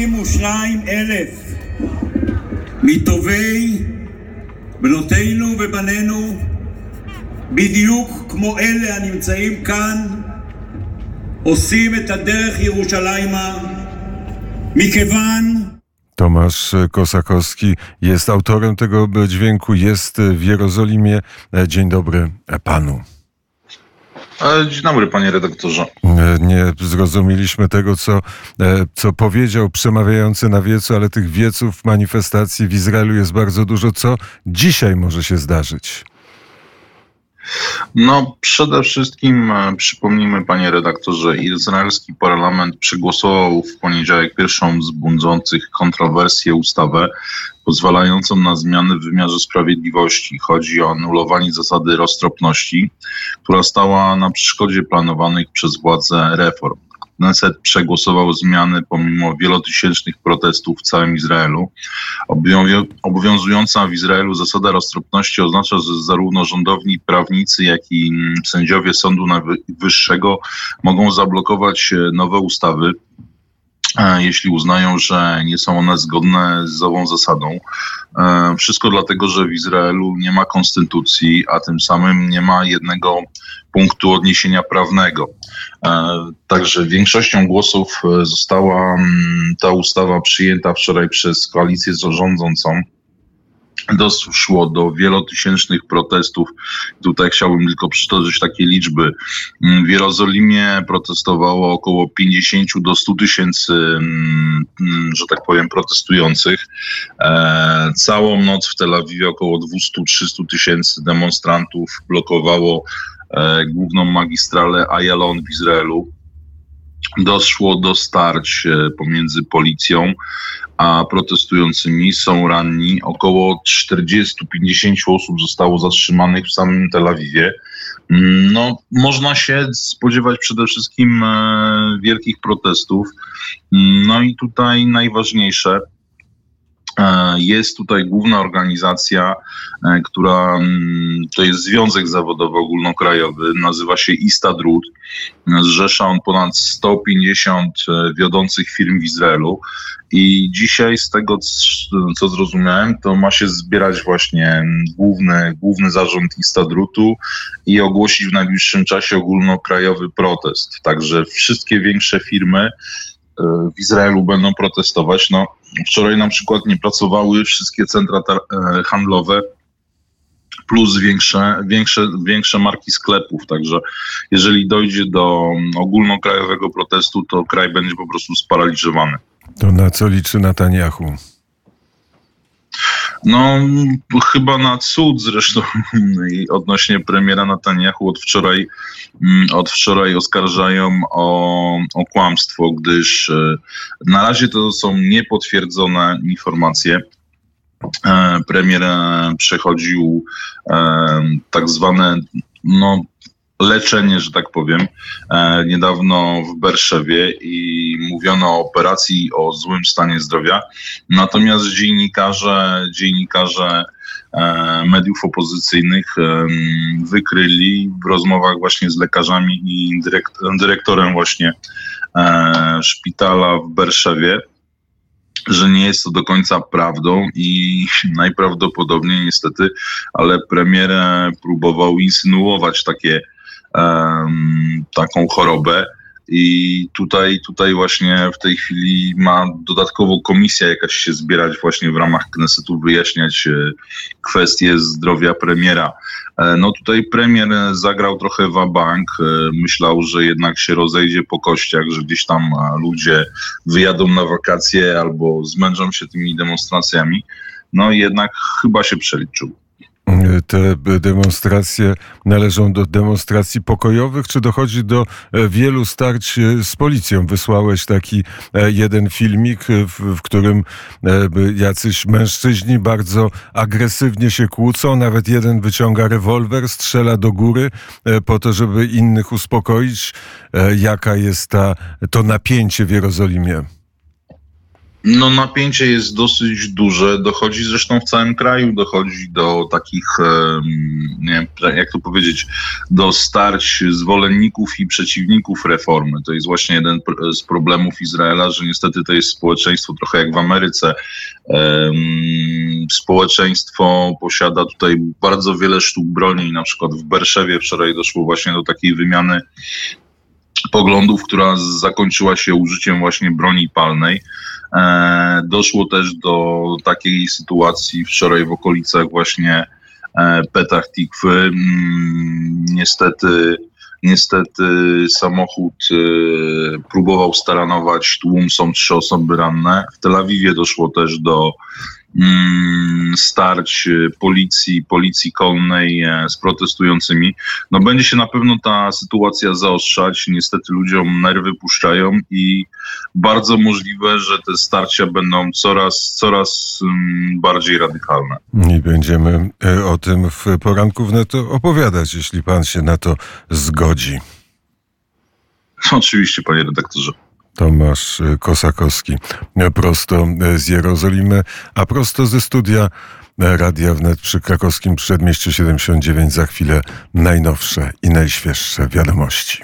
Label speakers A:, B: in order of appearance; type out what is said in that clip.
A: 22 אלף מטובי בנותינו ובנינו בדיוק כמו אלה הנמצאים כאן עושים את הדרך ירושלימה מכיוון
B: Tomasz Kosakowski jest autorem tego dźwięku, jest w Jerozolimie. Dzień dobry panu.
C: Dzień dobry, panie redaktorze.
B: Nie zrozumieliśmy tego, co, co powiedział przemawiający na wiecu, ale tych wieców manifestacji w Izraelu jest bardzo dużo. Co dzisiaj może się zdarzyć?
C: No, przede wszystkim e, przypomnijmy, panie redaktorze, izraelski parlament przegłosował w poniedziałek pierwszą z budzących kontrowersję ustawę pozwalającą na zmiany w wymiarze sprawiedliwości. Chodzi o anulowanie zasady roztropności, która stała na przeszkodzie planowanych przez władze reform. Knesset przegłosował zmiany pomimo wielotysięcznych protestów w całym Izraelu. Obowiązująca w Izraelu zasada roztropności oznacza, że zarówno rządowni prawnicy, jak i sędziowie Sądu Najwyższego mogą zablokować e, nowe ustawy, jeśli uznają, że nie są one zgodne z ową zasadą. E, wszystko dlatego, że w Izraelu nie ma konstytucji, a tym samym nie ma jednego punktu odniesienia prawnego. E, także większością głosów e, została mm, ta ustawa przyjęta wczoraj przez koalicję rządzącą doszło do wielotysięcznych protestów. Tutaj chciałbym tylko przytoczyć takie liczby. Mm, w Jerozolimie protestowało około 50 do 100 tysięcy, mm, że tak powiem, protestujących. E, całą noc w Tel Awiwie około 200-300 tysięcy demonstrantów blokowało e, główną magistralę Ayalon w Izraelu doszło do starć e, pomiędzy policją a protestującymi. Są ranni. Około 40-50 osób zostało zatrzymanych w samym Tel Awiwie. Mm, no, można się spodziewać przede wszystkim e, wielkich protestów. Mm, no i tutaj najważniejsze, jest tutaj główna organizacja, e, która mm, to jest Związek Zawodowy Ogólnokrajowy, nazywa się Istadrut. Zrzesza on ponad 150 e, wiodących firm w Izraelu. I dzisiaj, z tego co zrozumiałem, to ma się zbierać właśnie główny, główny zarząd Istadrutu i ogłosić w najbliższym czasie ogólnokrajowy protest. Także wszystkie większe firmy w Izraelu będą protestować. No, wczoraj na przykład nie pracowały wszystkie centra e, handlowe plus większe, większe, większe marki sklepów. Także jeżeli dojdzie do ogólnokrajowego protestu, to kraj będzie po prostu sparaliżowany.
B: To na co liczy Netanyahu?
C: No, chyba na cud zresztą odnośnie premiera Netanyahu od wczoraj, mm, od wczoraj oskarżają o, o kłamstwo, gdyż e, na razie to są niepotwierdzone informacje. E, premier e, przechodził tak zwane no, leczenie, że tak powiem, e, niedawno w Berszewie i mówiono o operacji o złym stanie zdrowia. Natomiast dziennikarze, dziennikarze e, mediów opozycyjnych e, wykryli w rozmowach właśnie z lekarzami i dyrektorem właśnie szpitala w Berszewie, że nie jest to do końca prawdą i najprawdopodobniej niestety, ale premier próbował insynuować takie taką chorobę. I tutaj, tutaj właśnie w tej chwili ma dodatkowo komisja jakaś się zbierać właśnie w ramach Knesetu, wyjaśniać e, kwestie zdrowia premiera. E, no tutaj premier zagrał trochę wabank, e, myślał, że jednak się rozejdzie po kościach, że gdzieś tam ludzie wyjadą na wakacje albo zmęczą się tymi demonstracjami. No jednak chyba się przeliczył
B: te demonstracje należą do demonstracji pokojowych, czy dochodzi do e, wielu starć e, z policją? Wysłałeś taki e, jeden filmik, w, którym jacyś mężczyźni bardzo agresywnie się kłócą, nawet jeden wyciąga rewolwer, strzela do góry po to, żeby innych uspokoić. Jaka jest ta, to napięcie w Jerozolimie?
C: No napięcie jest dosyć duże, dochodzi zresztą w całym kraju, dochodzi do takich, nie wiem, jak to powiedzieć, do starć zwolenników i przeciwników reformy. To jest właśnie jeden z problemów Izraela, że niestety to jest społeczeństwo trochę jak w Ameryce. Społeczeństwo posiada tutaj bardzo wiele sztuk broni, na przykład w Berszewie wczoraj doszło właśnie do takiej wymiany poglądów, która zakończyła się użyciem właśnie broni palnej. E, doszło też do takiej sytuacji wczoraj w okolicach właśnie e, Petach Tikwy. Mm, niestety, niestety samochód e, próbował staranować tłum, są trzy osoby ranne. W Tel Awiwie doszło też do starć e, policji, policji konnej e, z protestującymi. No będzie się na pewno ta sytuacja zaostrzać. Niestety ludziom nerwy puszczają i bardzo możliwe, że te starcia będą coraz, coraz mm, bardziej radykalne.
B: I będziemy e, o tym w poranku wnet opowiadać, jeśli pan się na to zgodzi.
C: Oczywiście, panie redaktorze.
B: Tomasz Kosakowski, prosto z Jerozolimy, a prosto ze studia Radia Wnet przy krakowskim przedmieściu 79. Za chwilę najnowsze i najświeższe wiadomości.